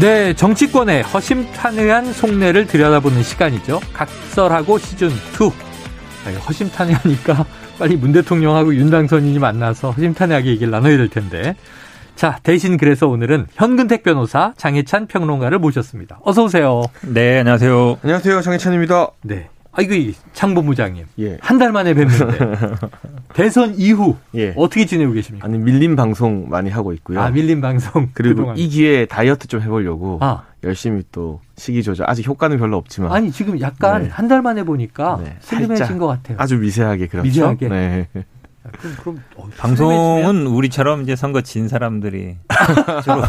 네, 정치권의 허심탄회한 속내를 들여다보는 시간이죠. 각설하고 시즌 2. 허심탄회하니까 빨리 문 대통령하고 윤 당선인이 만나서 허심탄회하게 얘기를 나눠야 될 텐데. 자, 대신 그래서 오늘은 현근택 변호사, 장혜찬 평론가를 모셨습니다. 어서 오세요. 네, 안녕하세요. 안녕하세요, 장혜찬입니다. 네. 아이고, 장본부장님. 예. 한달 만에 뵙는데. 대선 이후 예. 어떻게 지내고 계십니까? 아니, 밀린 방송 많이 하고 있고요. 아, 밀린 방송. 그리고 그동안. 이 기회에 다이어트 좀 해보려고 아. 열심히 또 시기 조절. 아직 효과는 별로 없지만. 아니, 지금 약간 네. 한달 만에 보니까 네. 슬림해진 것 같아요. 아주 미세하게 그렇죠. 미세하게. 네. 그럼, 그럼 어, 방송은 우리처럼 이제 선거 진 사람들이 주로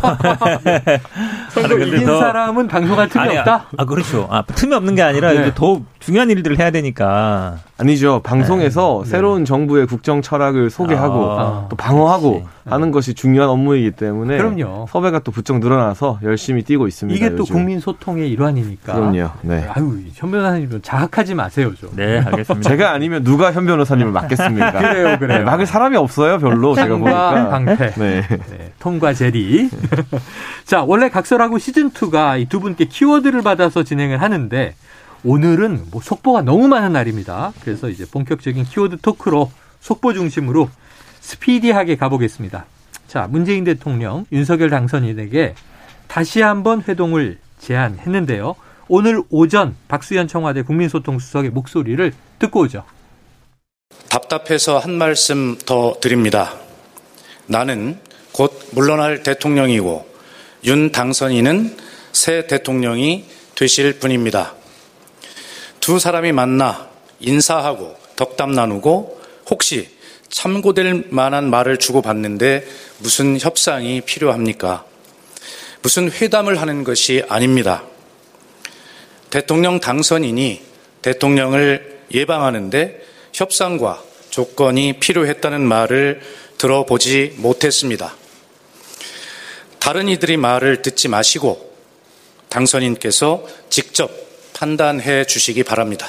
선거 이긴 더, 사람은 방송할 틈이 아니, 없다. 아 그렇죠. 아 틈이 없는 게 아니라 네. 이제 더 중요한 일들을 해야 되니까. 아니죠. 방송에서 네. 새로운 정부의 국정 철학을 소개하고 아, 또 방어하고 그렇지. 하는 것이 중요한 업무이기 때문에 그럼요. 섭외가 또 부쩍 늘어나서 열심히 뛰고 있습니다. 이게 또 요즘. 국민 소통의 일환이니까. 그럼요. 네. 아유, 현 변호사님 자학하지 마세요, 좀. 네, 알겠습니다. 제가 아니면 누가 현 변호사님을 맡겠습니까? 그래요, 그래요. 네, 막을 사람이 없어요, 별로 제가 보니까. 방패. 네. 네. 톰과 제리. 자, 원래 각설하고 시즌 2가 이 두 분께 키워드를 받아서 진행을 하는데 오늘은 뭐 속보가 너무 많은 날입니다. 그래서 이제 본격적인 키워드 토크로 속보 중심으로 스피디하게 가보겠습니다. 자, 문재인 대통령, 윤석열 당선인에게 다시 한번 회동을 제안했는데요. 오늘 오전 박수현 청와대 국민소통수석의 목소리를 듣고 오죠. 답답해서 한 말씀 더 드립니다. 나는 곧 물러날 대통령이고 윤 당선인은 새 대통령이 되실 분입니다. 두 사람이 만나 인사하고 덕담 나누고 혹시 참고될 만한 말을 주고받는데 무슨 협상이 필요합니까? 무슨 회담을 하는 것이 아닙니다. 대통령 당선인이 대통령을 예방하는데 협상과 조건이 필요했다는 말을 들어보지 못했습니다. 다른 이들이 말을 듣지 마시고 당선인께서 직접 판단해 주시기 바랍니다.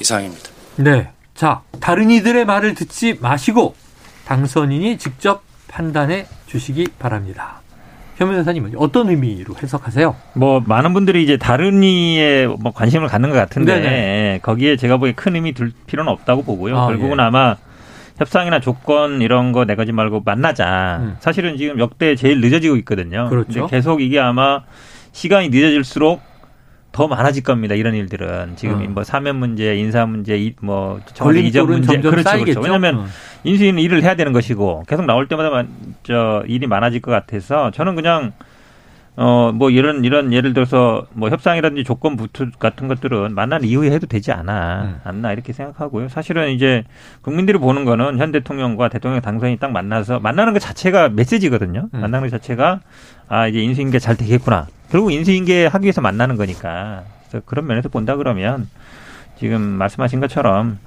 이상입니다. 네. 자, 다른 이들의 말을 듣지 마시고 당선인이 직접 판단해 주시기 바랍니다. 현 변호사님은 어떤 의미로 해석하세요? 뭐 많은 분들이 이제 다른 이에 뭐 관심을 갖는 것 같은데 네네. 거기에 제가 보기에 큰 의미 둘 필요는 없다고 보고요. 아, 결국은 예. 아마 협상이나 조건 이런 거 내가지 말고 만나자. 음. 사실은 지금 역대 제일 늦어지고 있거든요. 그렇죠. 계속 이게 아마 시간이 늦어질수록 더 많아질 겁니다. 이런 일들은 지금 어. 뭐 사면 문제, 인사 문제, 뭐 정리 이전 문제 그렇죠, 그렇죠. 왜냐하면 어. 인수위는 일을 해야 되는 것이고 계속 나올 때마다 저 일이 많아질 것 같아서 저는 그냥 어 뭐 이런 이런 예를 들어서 뭐 협상이라든지 조건 부투 같은 것들은 만난 이후에 해도 되지 않아 음. 않나 이렇게 생각하고요. 사실은 이제 국민들이 보는 거는 현 대통령과 대통령 당선이 딱 만나서 만나는 것 자체가 메시지거든요. 음. 만나는 것 자체가 아 이제 인수인계 잘 되겠구나. 결국 인수인계 하기 위해서 만나는 거니까. 그래서 그런 면에서 본다 그러면 지금 말씀하신 것처럼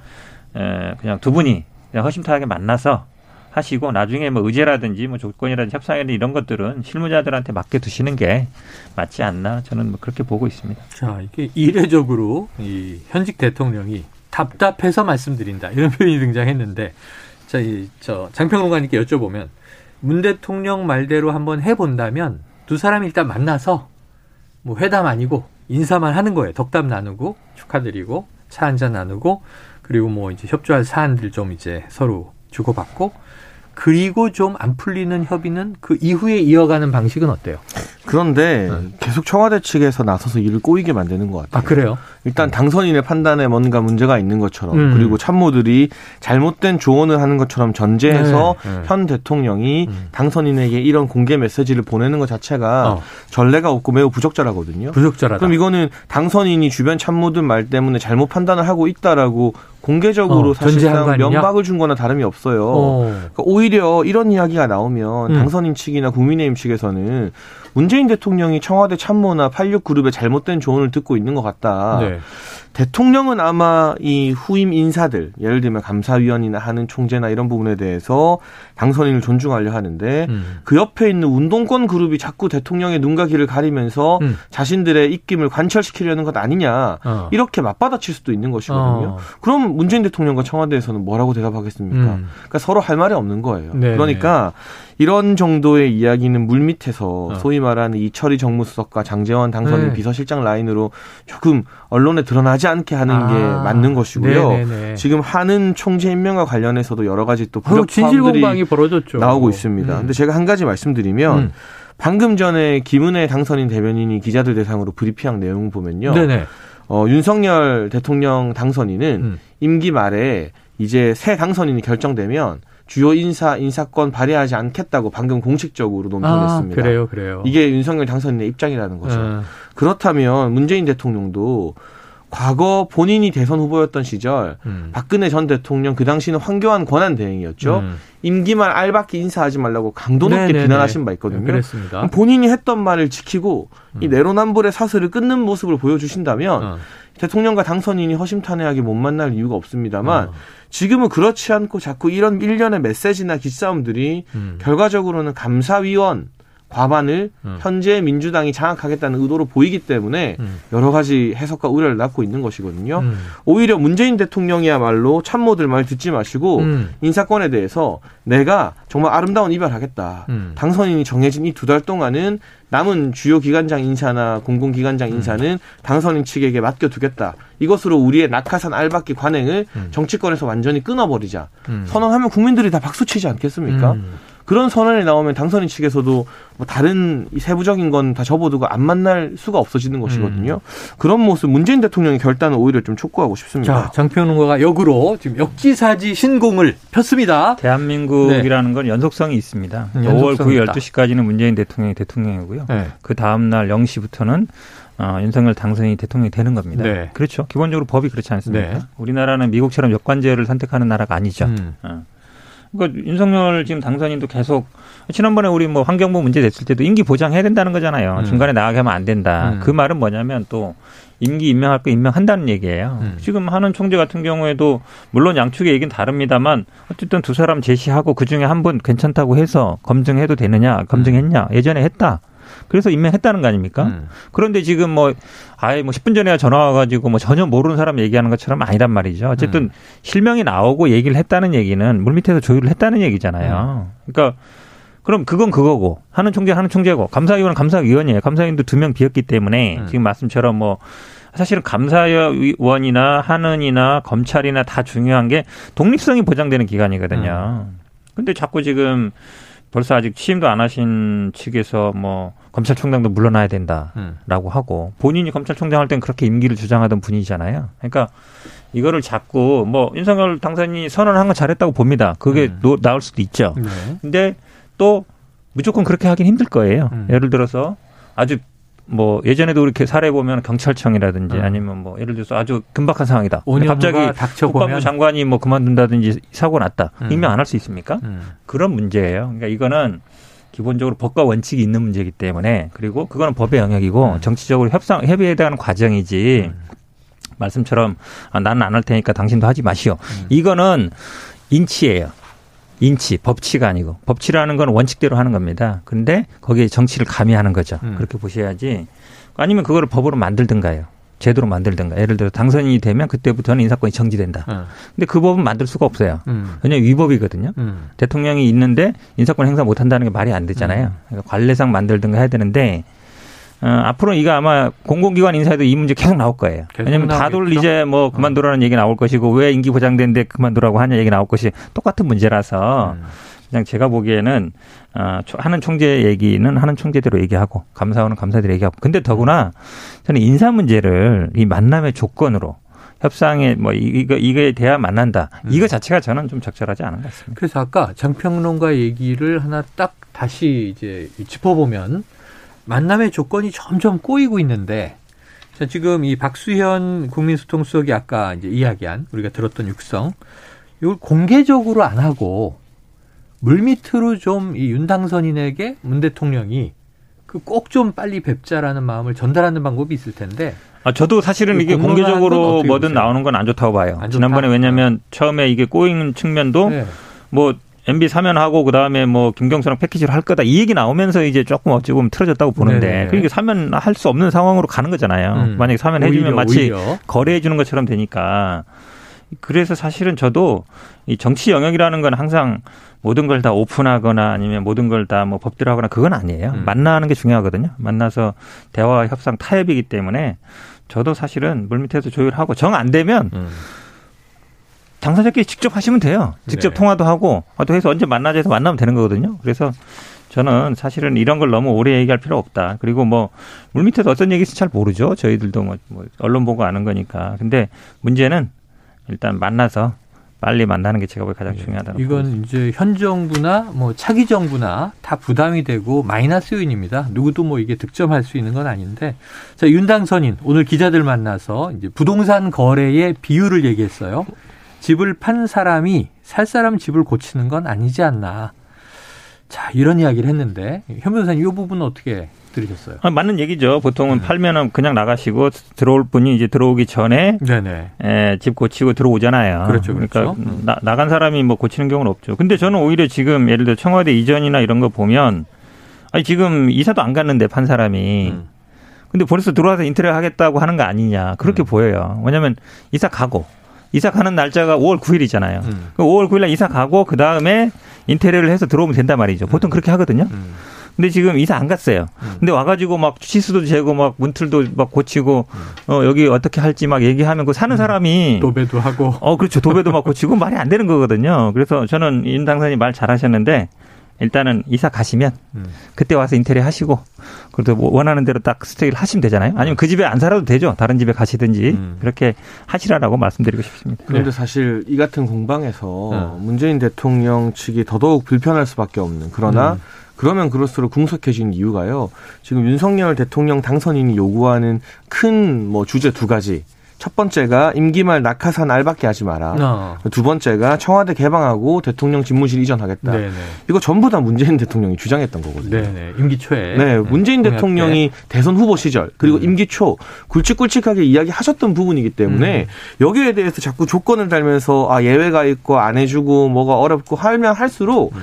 에, 그냥 두 분이 그냥 허심탄회하게 만나서 하시고 나중에 뭐 의제라든지 뭐 조건이라든지 협상이라든지 이런 것들은 실무자들한테 맡겨 두시는 게 맞지 않나 저는 뭐 그렇게 보고 있습니다. 자 이게 이례적으로 이 현직 대통령이 답답해서 말씀드린다 이런 표현이 등장했는데 자이저 장평론가님께 여쭤보면 문 대통령 말대로 한번 해본다면 두 사람이 일단 만나서 뭐 회담 아니고 인사만 하는 거예요. 덕담 나누고 축하드리고 차 한잔 나누고 그리고 뭐 이제 협조할 사안들 좀 이제 서로 주고받고 그리고 좀 안 풀리는 협의는 그 이후에 이어가는 방식은 어때요? 그런데 네. 계속 청와대 측에서 나서서 일을 꼬이게 만드는 것 같아요. 아, 그래요? 일단 당선인의 판단에 뭔가 문제가 있는 것처럼 음. 그리고 참모들이 잘못된 조언을 하는 것처럼 전제해서 네. 네. 현 대통령이 음. 당선인에게 이런 공개 메시지를 보내는 것 자체가 어. 전례가 없고 매우 부적절하거든요. 부적절하다. 그럼 이거는 당선인이 주변 참모들 말 때문에 잘못 판단을 하고 있다라고 공개적으로 어, 사실상 면박을 준 거나 다름이 없어요. 어. 그러니까 오히려 이런 이야기가 나오면 음. 당선인 측이나 국민의힘 측에서는 문재인 대통령이 청와대 참모나 86그룹의 잘못된 조언을 듣고 있는 것 같다. 네. 대통령은 아마 이 후임 인사들, 예를 들면 감사위원이나 하는 총재나 이런 부분에 대해서 당선인을 존중하려 하는데 음. 그 옆에 있는 운동권 그룹이 자꾸 대통령의 눈과 귀를 가리면서 음. 자신들의 입김을 관철시키려는 것 아니냐 어. 이렇게 맞받아칠 수도 있는 것이거든요. 어. 그럼 문재인 대통령과 청와대에서는 뭐라고 대답하겠습니까? 음. 그러니까 서로 할 말이 없는 거예요. 네. 그러니까 이런 정도의 이야기는 물 밑에서 어. 소위 말하는 이철희 정무수석과 장재원 당선인 네. 비서실장 라인으로 조금 언론에 드러나지 않게 하는 아. 게 맞는 것이고요. 네네네. 지금 하는 총재 임명과 관련해서도 여러 가지 또 부적 사항들이 벌어졌죠. 나오고 있습니다. 음. 근데 제가 한 가지 말씀드리면 음. 방금 전에 김은혜 당선인 대변인이 기자들 대상으로 브리핑한 내용 보면요. 네네. 어, 윤석열 대통령 당선인은 음. 임기 말에 이제 새 당선인이 결정되면 주요 인사 인사권 발휘하지 않겠다고 방금 공식적으로 논평했습니다. 아, 그래요, 그래요. 이게 윤석열 당선인의 입장이라는 거죠. 음. 그렇다면 문재인 대통령도 과거 본인이 대선 후보였던 시절 음. 박근혜 전 대통령 그 당시는 황교안 권한 대행이었죠. 음. 임기 말 알박기 인사하지 말라고 강도 높게 네네네. 비난하신 바 있거든요. 네, 그랬습니다. 본인이 했던 말을 지키고 음. 이 내로남불의 사슬을 끊는 모습을 보여주신다면 어. 대통령과 당선인이 허심탄회하게 못 만날 이유가 없습니다만 어. 지금은 그렇지 않고 자꾸 이런 일련의 메시지나 기싸움들이 음. 결과적으로는 감사위원 과반을 음. 현재 민주당이 장악하겠다는 의도로 보이기 때문에 음. 여러 가지 해석과 우려를 낳고 있는 것이거든요. 음. 오히려 문재인 대통령이야말로 참모들 말 듣지 마시고 음. 인사권에 대해서 내가 정말 아름다운 이별하겠다. 음. 당선인이 정해진 이 두 달 동안은 남은 주요 기관장 인사나 공공기관장 음. 인사는 당선인 측에게 맡겨두겠다. 이것으로 우리의 낙하산 알박기 관행을 정치권에서 완전히 끊어버리자. 선언하면 국민들이 다 박수치지 않겠습니까? 그런 선언이 나오면 당선인 측에서도 뭐 다른 세부적인 건 다 접어두고 안 만날 수가 없어지는 것이거든요. 음. 그런 모습 문재인 대통령의 결단은 오히려 좀 촉구하고 싶습니다. 자, 장평론가가 역으로 지금 역지사지 신공을 폈습니다. 대한민국이라는 네. 건 연속성이 있습니다. 음, 5월 9일 12시까지는 문재인 대통령이 대통령이고요. 네. 그 다음 날 0시부터는 어, 윤석열 당선인이 대통령이 되는 겁니다. 네. 그렇죠. 기본적으로 법이 그렇지 않습니까? 네. 우리나라는 미국처럼 여권제를 선택하는 나라가 아니죠. 음. 어. 그러니까 윤석열 지금 당선인도 계속 지난번에 우리 뭐 환경부 문제 됐을 때도 임기 보장해야 된다는 거잖아요. 음. 중간에 나가게 하면 안 된다. 음. 그 말은 뭐냐면 또 임기 임명할 거 임명한다는 얘기예요. 음. 지금 하는 총재 같은 경우에도 물론 양측의 얘기는 다릅니다만 어쨌든 두 사람 제시하고 그 중에 한 분 괜찮다고 해서 검증해도 되느냐 검증했냐 예전에 했다. 그래서 임명했다는 거 아닙니까? 음. 그런데 지금 뭐 아예 뭐 10분 전에 전화 와가지고 뭐 전혀 모르는 사람 얘기하는 것처럼 아니란 말이죠. 어쨌든 음. 실명이 나오고 얘기를 했다는 얘기는 물밑에서 조율을 했다는 얘기잖아요. 음. 그러니까 그럼 그건 그거고 하는 총재 하는 총재고 감사위원은 감사위원이에요. 감사위원도 두 명 비었기 때문에 음. 지금 말씀처럼 뭐 사실은 감사위원이나 하는이나 검찰이나 다 중요한 게 독립성이 보장되는 기관이거든요. 음. 근데 자꾸 지금 벌써 아직 취임도 안 하신 측에서 뭐 검찰총장도 물러나야 된다라고 음. 하고 본인이 검찰총장 할 땐 그렇게 임기를 주장하던 분이잖아요. 그러니까 이거를 자꾸 뭐 윤석열 당선인이 선언한 건 잘했다고 봅니다. 그게 음. 노, 나올 수도 있죠. 네. 근데 또 무조건 그렇게 하긴 힘들 거예요. 음. 예를 들어서 아주 뭐 예전에도 이렇게 사례 보면 경찰청이라든지 음. 아니면 뭐 예를 들어서 아주 금박한 상황이다. 갑자기 국방부 장관이 뭐 그만둔다든지 사고 났다. 음. 임명 안 할 수 있습니까? 음. 그런 문제예요. 그러니까 이거는 기본적으로 법과 원칙이 있는 문제이기 때문에 그리고 그거는 법의 영역이고 음. 정치적으로 협상 협의에 대한 과정이지 음. 말씀처럼 아, 나는 안 할 테니까 당신도 하지 마시오. 음. 이거는 인치예요. 인치, 법치가 아니고 법치라는 건 원칙대로 하는 겁니다. 근데 거기에 정치를 가미하는 거죠. 음. 그렇게 보셔야지. 아니면 그거를 법으로 만들든가요. 제도로 만들든가. 예를 들어 당선인이 되면 그때부터는 인사권이 정지된다. 음. 근데 그 법은 만들 수가 없어요. 음. 왜냐하면 위법이거든요. 음. 대통령이 있는데 인사권 행사 못 한다는 게 말이 안 되잖아요. 음. 그러니까 관례상 만들든가 해야 되는데 어, 앞으로 이거 아마 공공기관 인사에도 이 문제 계속 나올 거예요. 왜냐하면 다들 이제 뭐 어. 그만두라는 어. 얘기 나올 것이고 왜 임기 보장되는데 그만두라고 하냐 얘기 나올 것이 똑같은 문제라서 음. 그냥 제가 보기에는 어, 하는 총재 얘기는 하는 총재대로 얘기하고 감사원은 감사대로 얘기하고 근데 더구나 저는 인사 문제를 이 만남의 조건으로 협상에 뭐 이거 이거에 대한 만난다. 음. 이거 자체가 저는 좀 적절하지 않은 것 같습니다. 그래서 아까 장평론가 얘기를 하나 딱 다시 이제 짚어보면 만남의 조건이 점점 꼬이고 있는데 자, 지금 이 박수현 국민소통수석이 아까 이제 이야기한 우리가 들었던 육성 이걸 공개적으로 안 하고 물밑으로 좀 이 윤당선인에게 문 대통령이 그그꼭좀 빨리 뵙자라는 마음을 전달하는 방법이 있을 텐데. 아, 저도 사실은 이게 공개적으로 뭐든 나오는 건 안 좋다고 봐요. 안 지난번에 왜냐하면 처음에 이게 꼬인 측면도 네. 뭐 MB 사면하고 그다음에 뭐 김경수랑 패키지를 할 거다 이 얘기 나오면서 이제 조금 어찌 보면 틀어졌다고 보는데 그게 사면할 수 없는 상황으로 가는 거잖아요. 음. 만약에 사면해 주면 마치 오히려. 거래해 주는 것처럼 되니까 그래서 사실은 저도 이 정치 영역이라는 건 항상 모든 걸 다 오픈하거나 아니면 모든 걸 다 뭐 법대로 하거나 그건 아니에요. 음. 만나는 게 중요하거든요. 만나서 대화 협상 타협이기 때문에 저도 사실은 물밑에서 조율하고 정 안 되면 음. 당사자끼리 직접 하시면 돼요. 직접 네. 통화도 하고 또 해서 언제 만나자 해서 만나면 되는 거거든요. 그래서 저는 사실은 이런 걸 너무 오래 얘기할 필요 없다. 그리고 뭐 물밑에서 어떤 얘기인지 잘 모르죠. 저희들도 뭐, 뭐 언론 보고 아는 거니까. 근데 문제는 일단 만나서 빨리 만나는 게 제가 보기 가장 네. 중요하다고. 이건 보니다 이제 현 정부나 뭐 차기 정부나 다 부담이 되고 마이너스 요인입니다. 누구도 뭐 이게 득점할 수 있는 건 아닌데. 자, 윤당선인 오늘 기자들 만나서 이제 부동산 거래의 비율을 얘기했어요. 집을 판 사람이 살 사람 집을 고치는 건 아니지 않나. 자, 이런 이야기를 했는데 현 변호사님 이 부분은 어떻게 들으셨어요? 아, 맞는 얘기죠. 보통은 네. 팔면은 그냥 나가시고 들어올 분이 이제 들어오기 전에 에, 예, 집 고치고 들어오잖아요. 그렇죠. 그러니까 그렇죠. 음. 나, 나간 사람이 뭐 고치는 경우는 없죠. 근데 저는 오히려 지금 예를 들어 청와대 이전이나 이런 거 보면 아니 지금 이사도 안 갔는데 판 사람이 음. 근데 벌써 들어와서 인테리어 하겠다고 하는 거 아니냐 그렇게 음. 보여요. 왜냐하면 이사 가고 이사 가는 날짜가 5월 9일이잖아요. 음. 5월 그 9일 날 이사 가고 그 다음에 인테리어를 해서 들어오면 된단 말이죠. 보통 음. 그렇게 하거든요. 음. 근데 지금 이사 안 갔어요. 음. 근데 와가지고 막 치수도 재고 막 문틀도 막 고치고 음. 어 여기 어떻게 할지 막 얘기하면 그 사는 음. 사람이 도배도 하고 어 그렇죠 도배도 막 고치고 말이 안 되는 거거든요. 그래서 저는 임 당선이 말 잘하셨는데 일단은 이사 가시면 음. 그때 와서 인테리어 하시고 그래도 뭐 원하는 대로 딱 스테이를 하시면 되잖아요. 아니면 그 집에 안 살아도 되죠. 다른 집에 가시든지 음. 그렇게 하시라라고 말씀드리고 싶습니다. 그런데 네. 사실 이 같은 공방에서 어. 문재인 대통령 측이 더더욱 불편할 수밖에 없는 그러나 음. 그러면 그럴수록 궁석해진 이유가요. 지금 윤석열 대통령 당선인이 요구하는 큰 뭐 주제 두 가지. 첫 번째가 임기 말 낙하산 알밖에 하지 마라. 어. 두 번째가 청와대 개방하고 대통령 집무실 이전하겠다. 네네. 이거 전부 다 문재인 대통령이 주장했던 거거든요. 네네. 임기 초에. 네, 문재인 네. 대통령이 대선 후보 시절 그리고 음. 임기 초 굵직굵직하게 이야기하셨던 부분이기 때문에 음. 여기에 대해서 자꾸 조건을 달면서 아 예외가 있고 안 해주고 뭐가 어렵고 하면 할수록 음.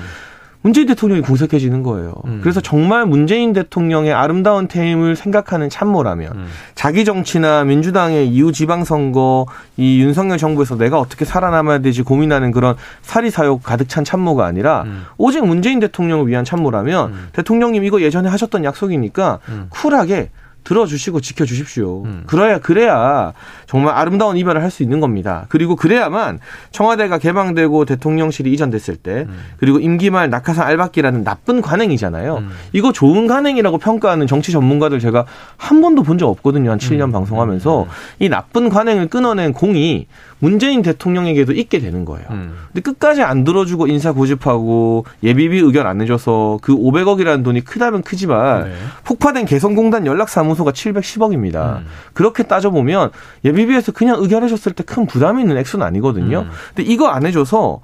문재인 대통령이 궁색해지는 거예요. 음. 그래서 정말 문재인 대통령의 아름다운 퇴임을 생각하는 참모라면 음. 자기 정치나 민주당의 이후 지방선거 이 윤석열 정부에서 내가 어떻게 살아남아야 되지 고민하는 그런 사리사욕 가득 찬 참모가 아니라 음. 오직 문재인 대통령을 위한 참모라면 음. 대통령님 이거 예전에 하셨던 약속이니까 음. 쿨하게 들어주시고 지켜주십시오. 음. 그래야 그래야 정말 아름다운 이별을 할 수 있는 겁니다. 그리고 그래야만 청와대가 개방되고 대통령실이 이전됐을 때 음. 그리고 임기 말 낙하산 알박기라는 나쁜 관행이잖아요. 음. 이거 좋은 관행이라고 평가하는 정치 전문가들 제가 한 번도 본 적 없거든요. 한 7년 음. 방송하면서 음. 이 나쁜 관행을 끊어낸 공이 문재인 대통령에게도 있게 되는 거예요. 음. 근데 끝까지 안 들어주고 인사 고집하고 예비비 의견 안 내줘서 그 500억이라는 돈이 크다면 크지만 네. 폭파된 개성공단 연락사무소가 710억입니다. 음. 그렇게 따져보면 예비비에서 그냥 의결해줬을 때 큰 부담이 있는 액수는 아니거든요. 음. 근데 이거 안 해줘서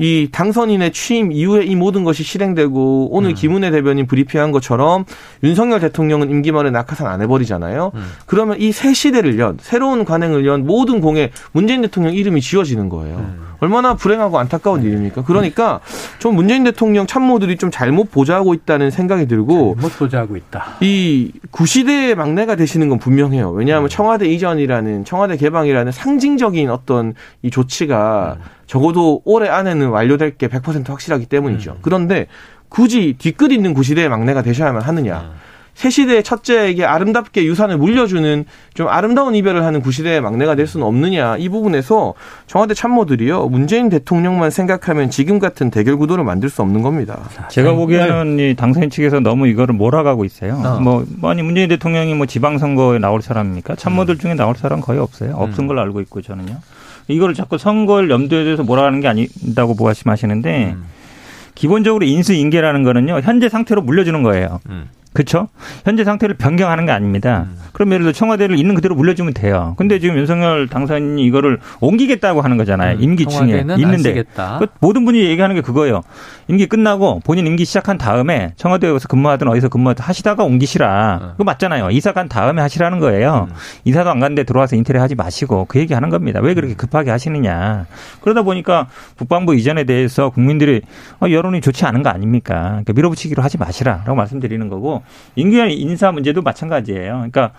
이 당선인의 취임 이후에 이 모든 것이 실행되고 오늘 음. 김은혜 대변인 브리핑한 것처럼 윤석열 대통령은 임기 말에 낙하산 안 해버리잖아요. 음. 그러면 이 새 시대를 연 새로운 관행을 연 모든 공에 문재인 대통령 이름이 지워지는 거예요. 음. 얼마나 불행하고 안타까운 일입니까? 그러니까 좀 문재인 대통령 참모들이 좀 잘못 보좌하고 있다는 생각이 들고 잘못 보좌하고 있다. 이 구시대의 막내가 되시는 건 분명해요. 왜냐하면 음. 청와대 이전이라는 청와대 개방이라는 상징적인 어떤 이 조치가 음. 적어도 올해 안에는 완료될 게 100% 확실하기 때문이죠. 음. 그런데 굳이 뒤끝 있는 구시대의 막내가 되셔야만 하느냐. 음. 새 시대의 첫째에게 아름답게 유산을 물려주는 좀 아름다운 이별을 하는 구시대의 막내가 될 수는 없느냐 이 부분에서 청와대 참모들이요 문재인 대통령만 생각하면 지금 같은 대결 구도를 만들 수 없는 겁니다. 제가 보기에는 이 당선인 측에서 너무 이거를 몰아가고 있어요. 어. 뭐 아니 문재인 대통령이 뭐 지방선거에 나올 사람입니까? 참모들 음. 중에 나올 사람 거의 없어요. 없은 음. 걸로 알고 있고 저는요. 이거를 자꾸 선거를 염두에 둬서 몰아가는 게 아니다고 말씀하시는데. 음. 기본적으로 인수인계라는 거는요 현재 상태로 물려주는 거예요. 음. 그렇죠. 현재 상태를 변경하는 게 아닙니다. 음. 그럼 예를 들어 청와대를 있는 그대로 물려주면 돼요. 근데 지금 윤석열 당선인이 이거를 옮기겠다고 하는 거잖아요. 음. 임기층에 있는데 그 모든 분이 얘기하는 게 그거예요. 임기 끝나고 본인 임기 시작한 다음에 청와대에 서 근무하든 어디서 근무하든 하시다가 옮기시라. 음. 그거 맞잖아요. 이사 간 다음에 하시라는 거예요. 음. 이사도 안 갔는데 들어와서 인테리어 하지 마시고 그 얘기 하는 겁니다. 왜 그렇게 음. 급하게 하시느냐. 그러다 보니까 국방부 이전에 대해서 국민들이 어, 여론이 좋지 않은 거 아닙니까? 그러니까 밀어붙이기로 하지 마시라라고 말씀드리는 거고 임기현 인사 문제도 마찬가지예요. 그러니까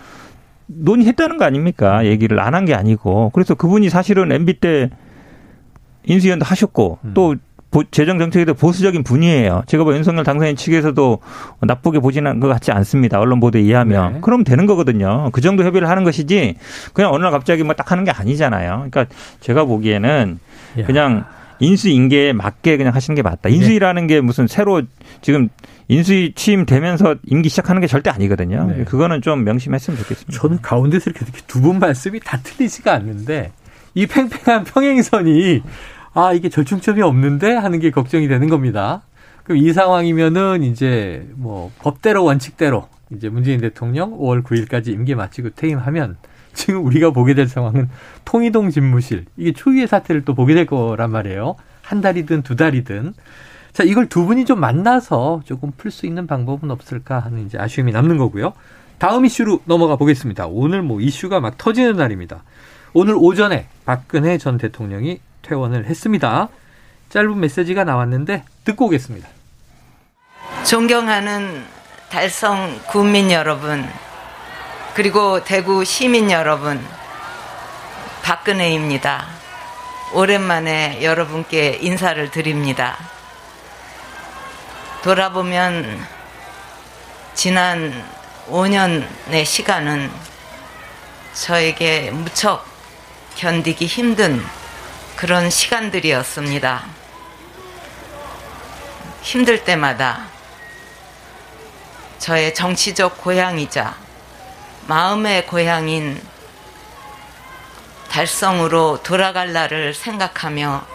논의했다는 거 아닙니까? 얘기를 안 한 게 아니고. 그래서 그분이 사실은 MB 때 인수위원도 하셨고 음. 또 재정 정책에도 보수적인 분이에요. 제가 뭐 윤석열 당선인 측에서도 나쁘게 보지는 것 같지 않습니다. 언론 보도에 의하면. 네. 그럼 되는 거거든요. 그 정도 협의를 하는 것이지 그냥 어느 날 갑자기 뭐 딱 하는 게 아니잖아요. 그러니까 제가 보기에는 그냥 인수 인계에 맞게 그냥 하시는 게 맞다. 인수위라는 게 무슨 새로 지금 인수위 취임되면서 임기 시작하는 게 절대 아니거든요. 네. 그거는 좀 명심했으면 좋겠습니다. 저는 가운데서 이렇게 두 분 말씀이 다 틀리지가 않는데 이 팽팽한 평행선이 아 이게 절충점이 없는데 하는 게 걱정이 되는 겁니다. 그럼 이 상황이면은 이제 뭐 법대로 원칙대로 이제 문재인 대통령 5월 9일까지 임기 마치고 퇴임하면 지금 우리가 보게 될 상황은 통이동 집무실 이게 초유의 사태를 또 보게 될 거란 말이에요. 한 달이든 두 달이든 자, 이걸 두 분이 좀 만나서 조금 풀 수 있는 방법은 없을까 하는 이제 아쉬움이 남는 거고요. 다음 이슈로 넘어가 보겠습니다. 오늘 뭐 이슈가 막 터지는 날입니다. 오늘 오전에 박근혜 전 대통령이 퇴원을 했습니다. 짧은 메시지가 나왔는데 듣고 오겠습니다. 존경하는 달성 국민 여러분, 그리고 대구 시민 여러분, 박근혜입니다. 오랜만에 여러분께 인사를 드립니다. 돌아보면 지난 5년의 시간은 저에게 무척 견디기 힘든 그런 시간들이었습니다. 힘들 때마다 저의 정치적 고향이자 마음의 고향인 달성으로 돌아갈 날을 생각하며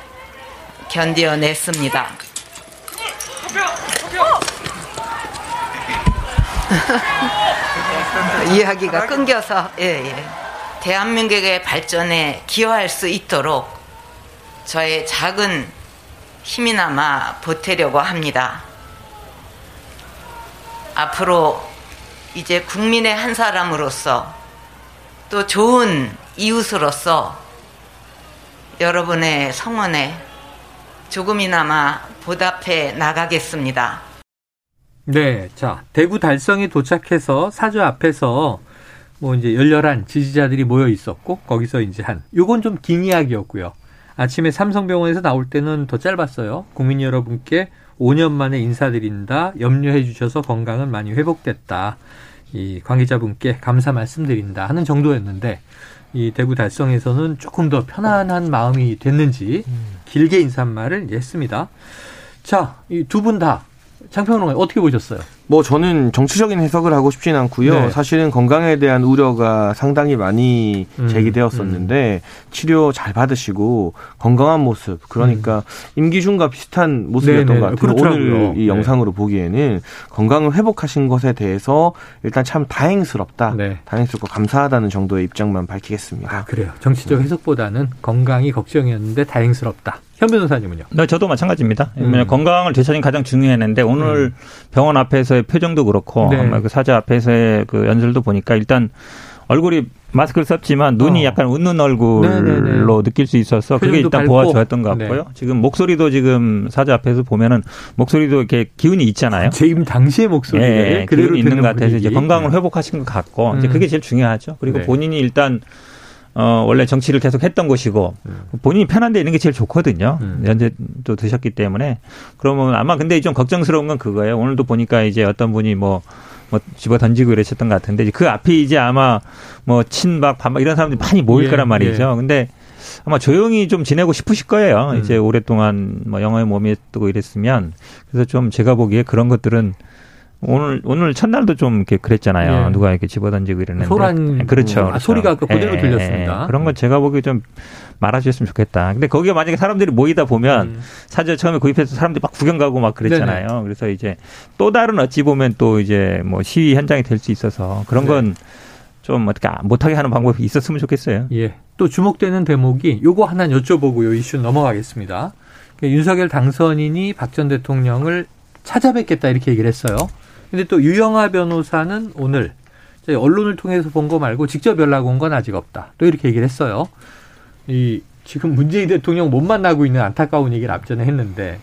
견디어냈습니다. 이야기가 끊겨서 예, 예. 대한민국의 발전에 기여할 수 있도록 저의 작은 힘이나마 보태려고 합니다. 앞으로 이제 국민의 한 사람으로서 또 좋은 이웃으로서 여러분의 성원에 조금이나마 보답해 나가겠습니다. 네. 자, 대구 달성에 도착해서 사저 앞에서 뭐 이제 열렬한 지지자들이 모여 있었고 거기서 이제 한 요건 좀 긴 이야기였고요. 아침에 삼성병원에서 나올 때는 더 짧았어요. 국민 여러분께 5년 만에 인사드린다. 염려해 주셔서 건강은 많이 회복됐다. 이 관계자분께 감사 말씀드린다 하는 정도였는데 이 대구 달성에서는 조금 더 편안한 마음이 됐는지 길게 인사말을 했습니다. 자, 이 두 분 다 장평론 어떻게 보셨어요? 뭐 저는 정치적인 해석을 하고 싶진 않고요. 네. 사실은 건강에 대한 우려가 상당히 많이 음, 제기되었었는데 음. 치료 잘 받으시고 건강한 모습 그러니까 음. 임기준과 비슷한 모습이었던 네네. 것 같아요. 그렇더라고요. 오늘 이 네. 영상으로 보기에는 건강을 회복하신 것에 대해서 일단 참 다행스럽다. 네. 다행스럽고 감사하다는 정도의 입장만 밝히겠습니다. 아, 그래요. 정치적 해석보다는 건강이 걱정이었는데 다행스럽다. 현 변호사님은요? 네, 저도 마찬가지입니다. 음. 건강을 되찾는 가장 중요했는데 오늘 음. 병원 앞에서 의 표정도 그렇고 네. 아마 그 사자 앞에서의 그 연설도 보니까 일단 얼굴이 마스크를 썼지만 눈이 어. 약간 웃는 얼굴로 네네네. 느낄 수 있어서 그게 일단 보아 좋았던 것 같고요. 네. 지금 목소리도 지금 사자 앞에서 보면은 목소리도 이렇게 기운이 있잖아요. 재임 당시의 목소리 네, 기운이 있는 것 같아서 분위기. 이제 건강을 네. 회복하신 것 같고 음. 이제 그게 제일 중요하죠. 그리고 네. 본인이 일단 어, 원래 정치를 계속 했던 곳이고 음. 본인이 편한 데 있는 게 제일 좋거든요. 음. 연재도 드셨기 때문에 그러면 아마 근데 좀 걱정스러운 건 그거예요. 오늘도 보니까 이제 어떤 분이 뭐, 뭐 집어 던지고 이러셨던 것 같은데 그 앞이 이제 아마 뭐 친박 반박 이런 사람들이 많이 모일 예, 거란 말이죠. 예. 근데 아마 조용히 좀 지내고 싶으실 거예요. 음. 이제 오랫동안 뭐 영화에 몸에 뜨고 이랬으면 그래서 좀 제가 보기에 그런 것들은 오늘 오늘 첫날도 좀 이렇게 그랬잖아요. 예. 누가 이렇게 집어던지고 이러는데 소란 네, 그렇죠, 아, 그렇죠. 소리가 그 그대로 예, 들렸습니다. 예, 그런 건 제가 보기에 좀 말아주셨으면 좋겠다. 근데 거기에 만약에 사람들이 모이다 보면 음. 사실 처음에 구입해서 사람들이 막 구경 가고 막 그랬잖아요. 네네. 그래서 이제 또 다른 어찌 보면 또 이제 뭐 시위 현장이 될 수 있어서 그런 네. 건좀 어떻게 못하게 하는 방법이 있었으면 좋겠어요. 예. 또 주목되는 대목이 요거 하나 여쭤보고 요 이슈 넘어가겠습니다. 윤석열 당선인이 박 전 대통령을 찾아뵙겠다 이렇게 얘기를 했어요. 근데 또 유영아 변호사는 오늘 언론을 통해서 본 거 말고 직접 연락 온 건 아직 없다. 또 이렇게 얘기를 했어요. 이 지금 문재인 대통령 못 만나고 있는 안타까운 얘기를 앞전에 했는데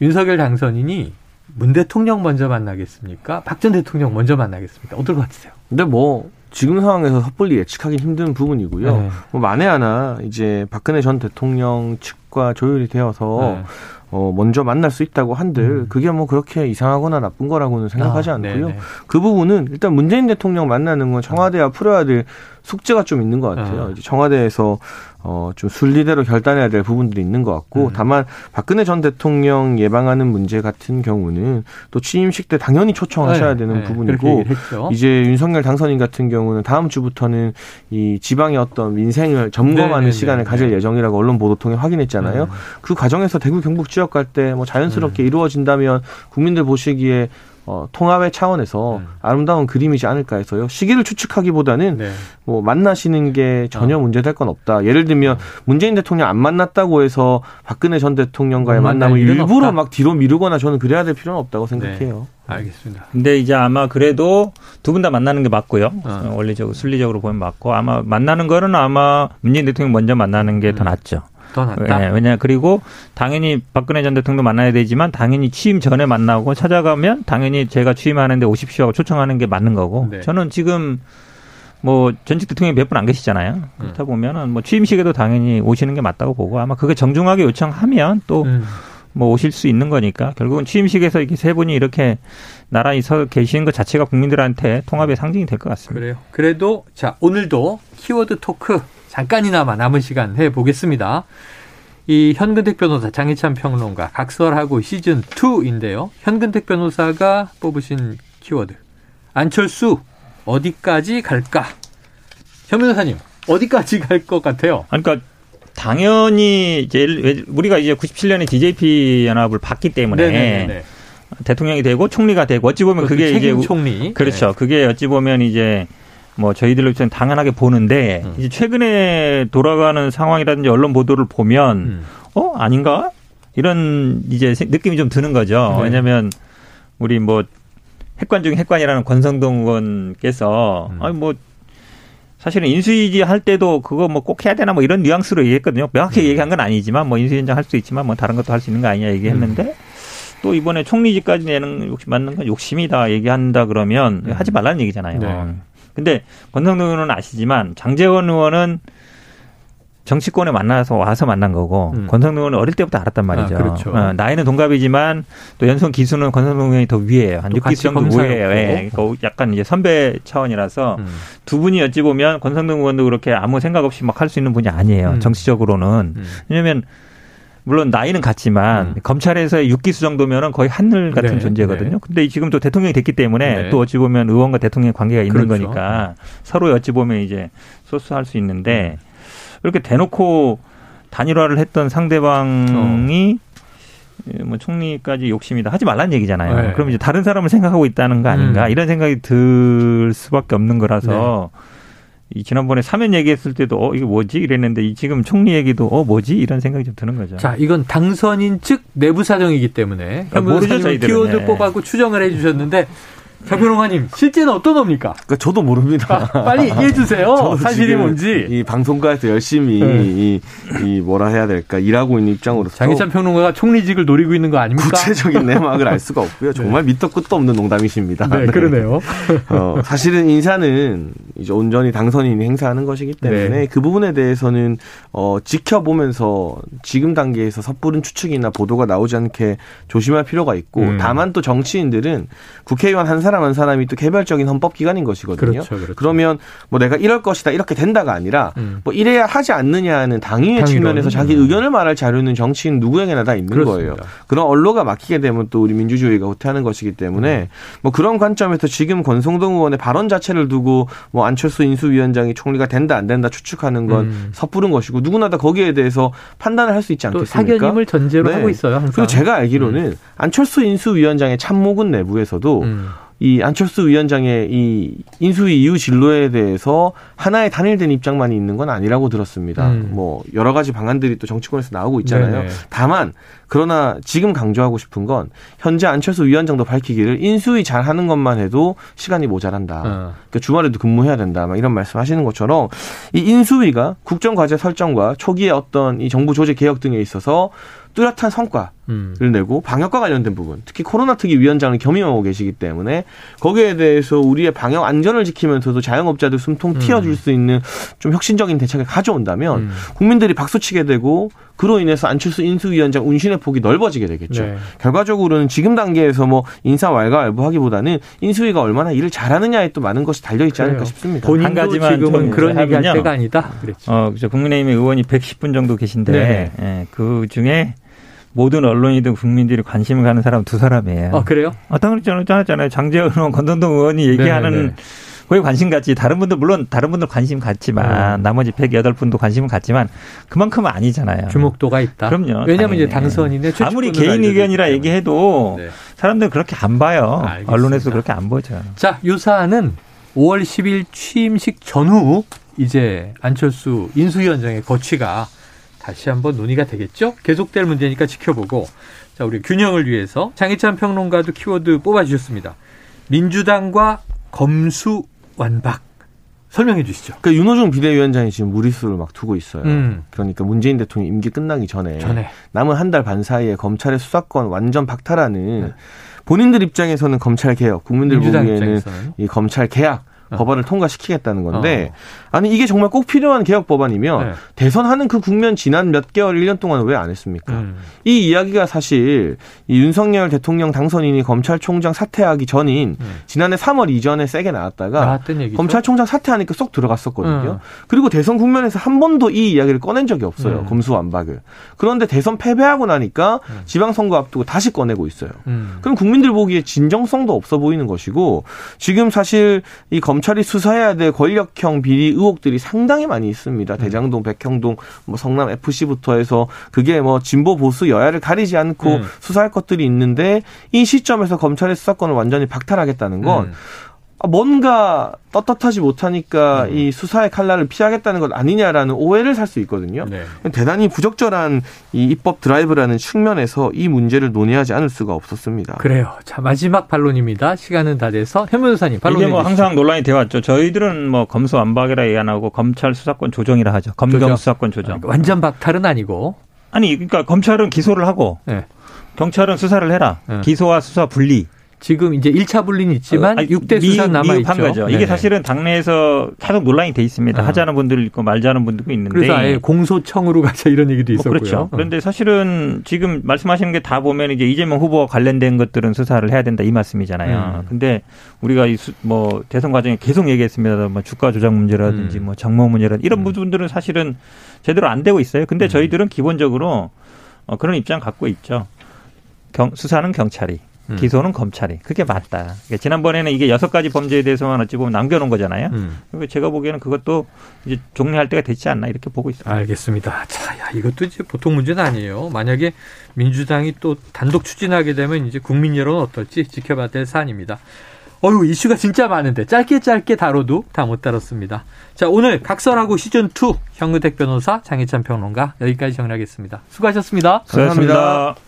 윤석열 당선인이 문 대통령 먼저 만나겠습니까? 박 전 대통령 먼저 만나겠습니까? 어떨 것 같으세요? 근데 뭐 지금 상황에서 섣불리 예측하기 힘든 부분이고요. 네. 뭐 만에 하나 이제 박근혜 전 대통령 측과 조율이 되어서 네. 어, 먼저 만날 수 있다고 한들 음. 그게 뭐 그렇게 이상하거나 나쁜 거라고는 생각하지 아, 않고요. 네네. 그 부분은 일단 문재인 대통령 만나는 건 청와대와 풀어야 될 숙제가 좀 있는 것 같아요. 어. 이제 청와대에서 어, 좀 순리대로 결단해야 될 부분들이 있는 것 같고, 음. 다만 박근혜 전 대통령 예방하는 문제 같은 경우는 또 취임식 때 당연히 초청하셔야 네, 되는 네, 부분이고, 이제 윤석열 당선인 같은 경우는 다음 주부터는 이 지방의 어떤 민생을 점검하는 네, 네 시간을 네, 가질 네. 예정이라고 언론 보도 통해 확인했잖아요. 그 과정에서 대구 경북 지역 갈 때 뭐 자연스럽게 이루어진다면 국민들 보시기에 어, 통합의 차원에서 음. 아름다운 그림이지 않을까 해서요. 시기를 추측하기보다는 네. 뭐 만나시는 게 전혀 어. 문제될 건 없다. 예를 들면 어. 문재인 대통령 안 만났다고 해서 박근혜 전 대통령과의 음, 만남을 일부러 없다. 막 뒤로 미루거나 저는 그래야 될 필요는 없다고 생각해요. 네. 알겠습니다. 근데 이제 아마 그래도 두 분 다 만나는 게 맞고요. 어. 원리적으로 순리적으로 보면 맞고 아마 만나는 거는 아마 문재인 대통령 먼저 만나는 게더 음. 낫죠. 더 낫다. 네, 왜냐 그리고 당연히 박근혜 전 대통령도 만나야 되지만 당연히 취임 전에 만나고 찾아가면 당연히 제가 취임하는데 오십시오 하고 초청하는 게 맞는 거고 네. 저는 지금 뭐 전직 대통령이 몇 분 안 계시잖아요. 그렇다 음. 보면은 뭐 취임식에도 당연히 오시는 게 맞다고 보고 아마 그게 정중하게 요청하면 또 음. 뭐 오실 수 있는 거니까 결국은 취임식에서 이렇게 세 분이 이렇게 나란히 서 계시는 것 자체가 국민들한테 통합의 상징이 될 것 같습니다. 그래요. 그래도 자 오늘도 키워드 토크 잠깐이나마 남은 시간 해보겠습니다. 이 현근택 변호사, 장희찬 평론가, 각설하고 시즌 2인데요. 현근택 변호사가 뽑으신 키워드. 안철수, 어디까지 갈까? 현 변호사님, 어디까지 갈 것 같아요? 그러니까 당연히 이제 우리가 이제 97년에 DJP 연합을 봤기 때문에 네네네. 대통령이 되고 총리가 되고 어찌 보면 그게 이제 총리 그렇죠. 네. 그게 어찌 보면 이제 뭐 저희들로 좀 당연하게 보는데 음. 이제 최근에 돌아가는 상황이라든지 언론 보도를 보면 음. 어 아닌가 이런 이제 느낌이 좀 드는 거죠. 네. 왜냐하면 우리 뭐 핵관 중에 핵관이라는 권성동 의원께서 음. 아니 뭐 사실은 인수위지 할 때도 그거 뭐 꼭 해야 되나 뭐 이런 뉘앙스로 얘기했거든요. 명확히 음. 얘기한 건 아니지만 뭐 인수위원장 할 수 있지만 뭐 다른 것도 할 수 있는 거 아니냐 얘기했는데 음. 또 이번에 총리직까지 내는 욕심 맞는 건 욕심이다 얘기한다 그러면 음. 하지 말라는 얘기잖아요. 네. 근데 권성동 의원은 아시지만 장재원 의원은 정치권에 만나서 와서 만난 거고 음. 권성동 의원은 어릴 때부터 알았단 아, 말이죠. 아, 그렇죠. 어, 나이는 동갑이지만 또 연속 기수는 권성동 의원이 더 위에요. 한 6기수 정도 위에요. 예. 그러니까 약간 이제 선배 차원이라서 음. 두 분이 어찌 보면 권성동 의원도 그렇게 아무 생각 없이 막 할 수 있는 분이 아니에요. 음. 정치적으로는. 음. 왜냐면 물론 나이는 같지만 음. 검찰에서의 6기수 정도면은 거의 하늘 같은 네, 존재거든요. 네. 근데 지금 또 대통령이 됐기 때문에 네. 또 어찌 보면 의원과 대통령의 관계가 있는 그렇죠. 거니까 서로 어찌 보면 이제 소수할 수 있는데 음. 이렇게 대놓고 단일화를 했던 상대방이 어. 뭐 총리까지 욕심이다 하지 말란 얘기잖아요. 네. 그럼 이제 다른 사람을 생각하고 있다는 거 아닌가 음. 이런 생각이 들 수밖에 없는 거라서 네. 이 지난번에 사면 얘기했을 때도 어 이게 뭐지 이랬는데 이 지금 총리 얘기도 어 뭐지 이런 생각이 좀 드는 거죠. 자 이건 당선인 측 내부 사정이기 때문에 아, 모르죠 저희들은 키워드 네. 뽑아고 추정을 해주셨는데 장변호사님 실제는 어떤 겁니까? 그러니까 저도 모릅니다. 아, 빨리 얘기해 주세요. 사실이 뭔지. 이 방송가에서 열심히 네. 이, 이 뭐라 해야 될까 일하고 있는 입장으로서 장희찬 평론가가 총리직을 노리고 있는 거 아닙니까? 구체적인 내막을 알 수가 없고요. 네. 정말 밑도 끝도 없는 농담이십니다. 네, 그러네요. 어, 사실은 인사는 이제 온전히 당선인이 행사하는 것이기 때문에 네. 그 부분에 대해서는 어 지켜보면서 지금 단계에서 섣부른 추측이나 보도가 나오지 않게 조심할 필요가 있고 음. 다만 또 정치인들은 국회의원 한 사람 한 사람이 또 개별적인 헌법 기관인 것이거든요. 그렇죠, 그렇죠. 그러면 뭐 내가 이럴 것이다 이렇게 된다가 아니라 음. 뭐 이래야 하지 않느냐는 당위의 측면에서 자기 음. 의견을 말할 자료는 정치인 누구에게나 다 있는 그렇습니다. 거예요. 그런 언로가 막히게 되면 또 우리 민주주의가 후퇴하는 것이기 때문에 음. 뭐 그런 관점에서 지금 권성동 의원의 발언 자체를 두고 뭐 안철수 인수위원장이 총리가 된다 안 된다 추측하는 건 음. 섣부른 것이고 누구나 다 거기에 대해서 판단을 할 수 있지 않겠습니까? 사견임을 전제로 네. 하고 있어요. 항상. 그리고 제가 알기로는 음. 안철수 인수위원장의 참모군 내부에서도 음. 이 안철수 위원장의 이 인수위 이후 진로에 대해서 하나의 단일된 입장만 있는 건 아니라고 들었습니다. 음. 뭐 여러 가지 방안들이 또 정치권에서 나오고 있잖아요. 네네. 다만 그러나 지금 강조하고 싶은 건 현재 안철수 위원장도 밝히기를 인수위 잘 하는 것만 해도 시간이 모자란다. 어. 그러니까 주말에도 근무해야 된다. 막 이런 말씀하시는 것처럼 이 인수위가 국정 과제 설정과 초기에 어떤 이 정부 조직 개혁 등에 있어서 뚜렷한 성과를 음. 내고 방역과 관련된 부분, 특히 코로나 특위 위원장을 겸임하고 계시기 때문에 거기에 대해서 우리의 방역 안전을 지키면서도 자영업자들 숨통 음. 튀어줄 수 있는 좀 혁신적인 대책을 가져온다면 음. 국민들이 박수치게 되고 그로 인해서 안철수 인수위원장 운신의 폭이 넓어지게 되겠죠. 네. 결과적으로는 지금 단계에서 뭐 인사 왈가왈부하기보다는 인수위가 얼마나 일을 잘하느냐에 또 많은 것이 달려 있지 않을까 싶습니다. 한 가지만 지금은 그런 얘기할 때가 아니다. 그랬죠. 어, 그렇죠. 국민의힘 의원이 110분 정도 계신데 네. 예, 그 중에 모든 언론이든 국민들이 관심을 가는 사람 두 사람이에요. 아, 그래요? 아, 당연히 않았잖아요. 장재현 의원, 권동동 의원이 얘기하는 네네. 거기 관심 갖지. 다른 분들 물론 다른 분들 관심 갖지만 음. 나머지 108분도 관심은 갖지만 그만큼은 아니잖아요. 주목도가 있다. 그럼요. 왜냐하면 이제 당선인의 아무리 개인 의견이라 얘기해도 네. 사람들은 그렇게 안 봐요. 알겠습니다. 언론에서 그렇게 안 보죠. 자, 요 사안은 5월 10일 취임식 전후 이제 안철수 인수위원장의 거취가 다시 한번 논의가 되겠죠? 계속될 문제니까 지켜보고 자 우리 균형을 위해서 장희찬 평론가도 키워드 뽑아주셨습니다. 민주당과 검수 완박 설명해 주시죠. 그러니까 윤호중 비대위원장이 지금 무리수를 막 두고 있어요. 음. 그러니까 문재인 대통령 임기 끝나기 전에, 전에. 남은 한 달 반 사이에 검찰의 수사권 완전 박탈하는 네. 본인들 입장에서는 검찰 개혁, 국민들 보기에는 입장에서는? 이 검찰 개혁 어. 법안을 통과시키겠다는 건데 어. 아니 이게 정말 꼭 필요한 개혁 법안이면 네. 대선하는 그 국면 지난 몇 개월 1년 동안 왜 안 했습니까? 음. 이 이야기가 사실 이 윤석열 대통령 당선인이 검찰총장 사퇴하기 전인 음. 지난해 3월 이전에 세게 나왔다가 검찰총장 사퇴하니까 쏙 들어갔었거든요. 음. 그리고 대선 국면에서 한 번도 이 이야기를 꺼낸 적이 없어요. 음. 검수완박을. 그런데 대선 패배하고 나니까 음. 지방선거 앞두고 다시 꺼내고 있어요. 음. 그럼 국민들 보기에 진정성도 없어 보이는 것이고 지금 사실 이 검 검찰이 수사해야 될 권력형 비리 의혹들이 상당히 많이 있습니다. 음. 대장동, 백형동, 뭐 성남 FC부터 해서 그게 뭐 진보 보수 여야를 가리지 않고 음. 수사할 것들이 있는데 이 시점에서 검찰의 수사권을 완전히 박탈하겠다는 건 음. 뭔가 떳떳하지 못하니까 음. 이 수사의 칼날을 피하겠다는 것 아니냐라는 오해를 살 수 있거든요. 네. 대단히 부적절한 이 입법 드라이브라는 측면에서 이 문제를 논의하지 않을 수가 없었습니다. 그래요. 자 마지막 반론입니다. 시간은 다 돼서 현무사님 반론 이게 뭐 항상 논란이 되어왔죠. 저희들은 뭐 검수 완박이라 얘기 안 하고 검찰 수사권 조정이라 하죠. 검경 조정. 수사권 조정. 아, 완전 박탈은 아니고. 아니 그러니까 검찰은 기소를 하고 네. 경찰은 수사를 해라. 네. 기소와 수사 분리. 지금 이제 1차 분리는 있지만 어, 6대 수사 남아 있죠. 거죠. 이게 네. 사실은 당내에서 계속 논란이 돼 있습니다. 어. 하자는 분들 있고 말자는 분들도 있는데 그래서 아예 공소청으로 가자 이런 얘기도 뭐 있었고요. 뭐 그렇죠. 어. 그런데 사실은 지금 말씀하시는 게 다 보면 이제 이재명 후보와 관련된 것들은 수사를 해야 된다 이 말씀이잖아요. 음. 근데 우리가 이 뭐 대선 과정에 계속 얘기했습니다. 뭐 주가 조작 문제라든지 음. 뭐 정모 문제라든지 이런 음. 부분들은 사실은 제대로 안 되고 있어요. 근데 음. 저희들은 기본적으로 어, 그런 입장 갖고 있죠. 경, 수사는 경찰이 음. 기소는 검찰이 그게 맞다. 그러니까 지난번에는 이게 여섯 가지 범죄에 대해서만 어찌 보면 남겨놓은 거잖아요. 음. 그러니까 제가 보기에는 그것도 이제 종료할 때가 됐지 않나 이렇게 보고 있습니다. 알겠습니다. 자, 야, 이것도 이제 보통 문제는 아니에요. 만약에 민주당이 또 단독 추진하게 되면 이제 국민 여론 어떨지 지켜봐야 될 사안입니다. 어유 이슈가 진짜 많은데 짧게 짧게 다뤄도 다 못 다뤘습니다. 자 오늘 각설하고 시즌 2 현근택 변호사 장혜찬 평론가 여기까지 정리하겠습니다. 수고하셨습니다 수고하셨습니다. 감사합니다.